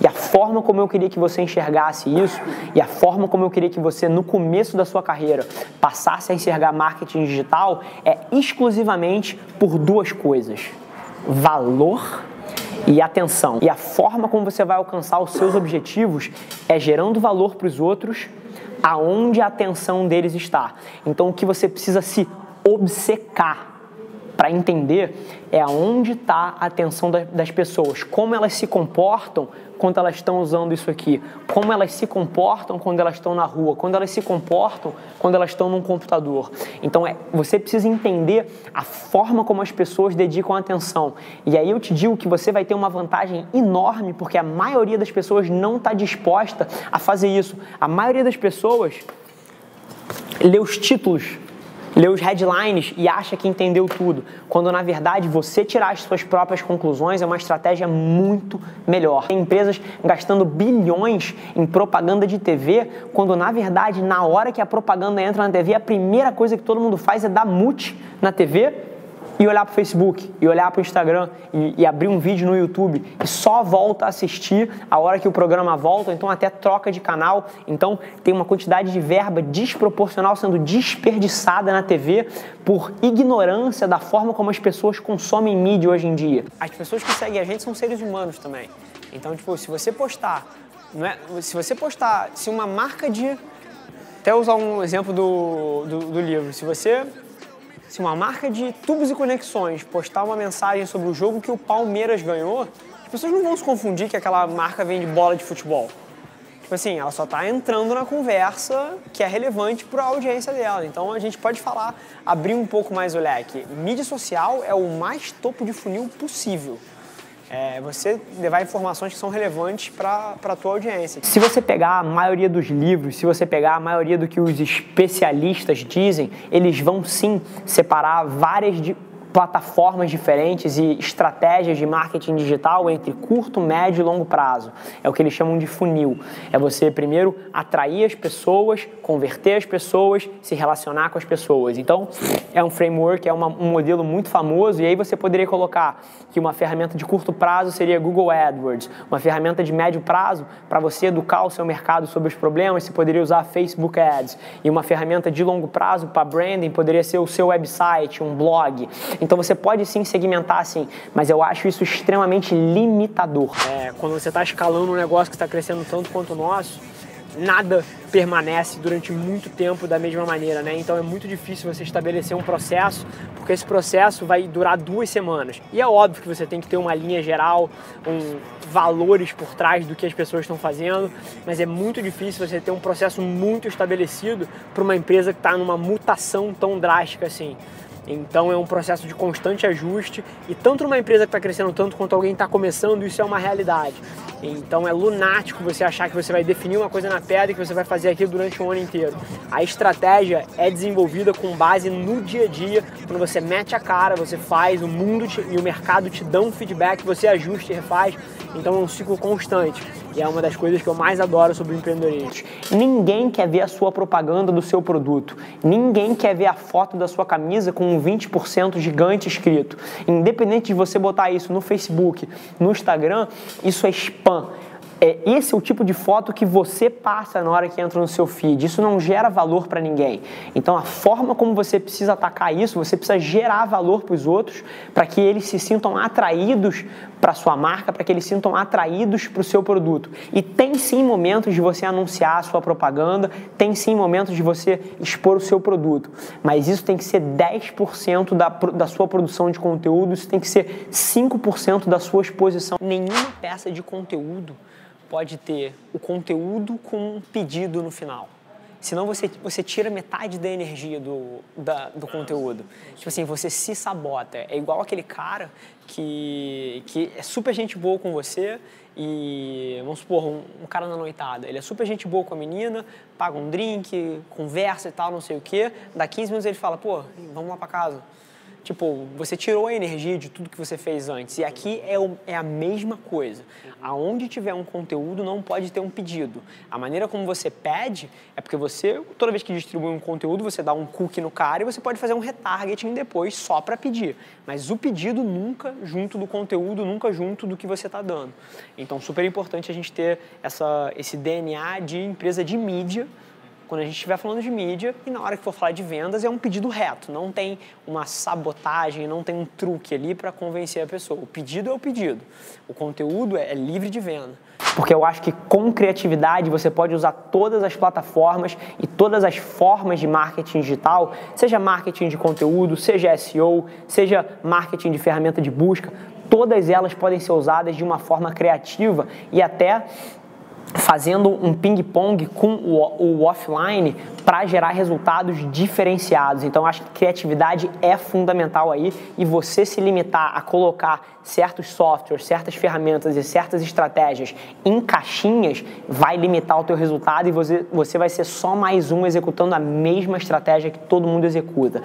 E a forma como eu queria que você enxergasse isso, e a forma como eu queria que você, no começo da sua carreira, passasse a enxergar marketing digital é exclusivamente por duas coisas: valor e atenção. E a forma como você vai alcançar os seus objetivos é gerando valor para os outros aonde a atenção deles está. Então o que você precisa se obcecar para entender é aonde está a atenção das pessoas, como elas se comportam quando elas estão usando isso aqui, como elas se comportam quando elas estão na rua, quando elas se comportam quando elas estão num computador. Então é, você precisa entender a forma como as pessoas dedicam atenção. E aí eu te digo que você vai ter uma vantagem enorme porque a maioria das pessoas não está disposta a fazer isso. A maioria das pessoas lê os títulos lê os headlines e acha que entendeu tudo, quando na verdade você tirar as suas próprias conclusões é uma estratégia muito melhor. Tem empresas gastando bilhões em propaganda de TV, quando na verdade, na hora que a propaganda entra na TV, a primeira coisa que todo mundo faz é dar mute na TV e olhar para o Facebook, e olhar para o Instagram, e, e, abrir um vídeo no YouTube, e só volta a assistir a hora que o programa volta, então até troca de canal. Então tem uma quantidade de verba desproporcional sendo desperdiçada na TV por ignorância da forma como as pessoas consomem mídia hoje em dia. As pessoas que seguem a gente são seres humanos também. Então, tipo, se você postar, não é, se você postar, se uma marca de até usar um exemplo do, do, do livro, se você se uma marca de tubos e conexões postar uma mensagem sobre o jogo que o Palmeiras ganhou, as pessoas não vão se confundir que aquela marca vende bola de futebol. Tipo assim, ela só está entrando na conversa que é relevante para a audiência dela. Então a gente pode falar, abrir um pouco mais o leque. Mídia social é o mais topo de funil possível é, você levar informações que são relevantes para a tua audiência. Se você pegar a maioria dos livros, se você pegar a maioria do que os especialistas dizem, eles vão sim separar várias plataformas diferentes e estratégias de marketing digital entre curto, médio e longo prazo. É o que eles chamam de funil. É você primeiro atrair as pessoas, converter as pessoas, se relacionar com as pessoas. Então, é um framework, é uma, um modelo muito famoso e aí você poderia colocar que uma ferramenta de curto prazo seria Google AdWords, uma ferramenta de médio prazo para você educar o seu mercado sobre os problemas, você poderia usar Facebook Ads e uma ferramenta de longo prazo para branding poderia ser o seu website, um blog. Então você pode sim segmentar assim, mas eu acho isso extremamente limitador. É, quando você está escalando um negócio que está crescendo tanto quanto o nosso, nada permanece durante muito tempo da mesma maneira, né? Então é muito difícil você estabelecer um processo, porque esse processo vai durar duas semanas. E é óbvio que você tem que ter uma linha geral, um valores por trás do que as pessoas estão fazendo, mas é muito difícil você ter um processo muito estabelecido para uma empresa que está numa mutação tão drástica assim. Então é um processo de constante ajuste e tanto numa empresa que está crescendo tanto quanto alguém está começando, isso é uma realidade. Então é lunático você achar que você vai definir uma coisa na pedra e que você vai fazer aquilo durante um ano inteiro. A estratégia é desenvolvida com base no dia a dia, quando você mete a cara, você faz, o mundo te, e o mercado te dão um feedback, você ajusta e refaz. Então é um ciclo constante. E é uma das coisas que eu mais adoro sobre o empreendedorismo. Ninguém quer ver a sua propaganda do seu produto. Ninguém quer ver a foto da sua camisa com um 20% gigante escrito. Independente de você botar isso no Facebook, no Instagram, isso é spam é, esse é o tipo de foto que você passa na hora que entra no seu feed. Isso não gera valor para ninguém. Então, a forma como você precisa atacar isso, você precisa gerar valor para os outros, para que eles se sintam atraídos para sua marca, para que eles se sintam atraídos para o seu produto. E tem sim momentos de você anunciar a sua propaganda, tem sim momentos de você expor o seu produto. Mas isso tem que ser 10% da, da sua produção de conteúdo, isso tem que ser 5% da sua exposição. Nenhuma peça de conteúdo pode ter o conteúdo com um pedido no final. Senão você, você tira metade da energia do, da, do conteúdo. Tipo assim, você se sabota. É igual aquele cara que, que é super gente boa com você e, vamos supor, um, um, cara na noitada. Ele é super gente boa com a menina, paga um drink, conversa e tal, não sei o quê. Dá 15 minutos ele fala, pô, vamos lá pra casa Tipo, você tirou a energia de tudo que você fez antes. E aqui é, o, é a mesma coisa. Aonde tiver um conteúdo, não pode ter um pedido. A maneira como você pede é porque você, toda vez que distribui um conteúdo, você dá um cookie no cara e você pode fazer um retargeting depois só para pedir. Mas o pedido nunca junto do conteúdo, nunca junto do que você está dando. Então, super importante a gente ter essa, esse DNA de empresa de mídia quando a gente estiver falando de mídia e na hora que for falar de vendas é um pedido reto, não tem uma sabotagem, não tem um truque ali para convencer a pessoa. O pedido é o pedido, o conteúdo é, é livre de venda. Porque eu acho que com criatividade você pode usar todas as plataformas e todas as formas de marketing digital, seja marketing de conteúdo, seja SEO, seja marketing de ferramenta de busca, todas elas podem ser usadas de uma forma criativa e até fazendo um ping-pong com o, offline para gerar resultados diferenciados. Então, acho que criatividade é fundamental aí e você se limitar a colocar certos softwares, certas ferramentas e certas estratégias em caixinhas vai limitar o teu resultado e você, você vai ser só mais um executando a mesma estratégia que todo mundo executa.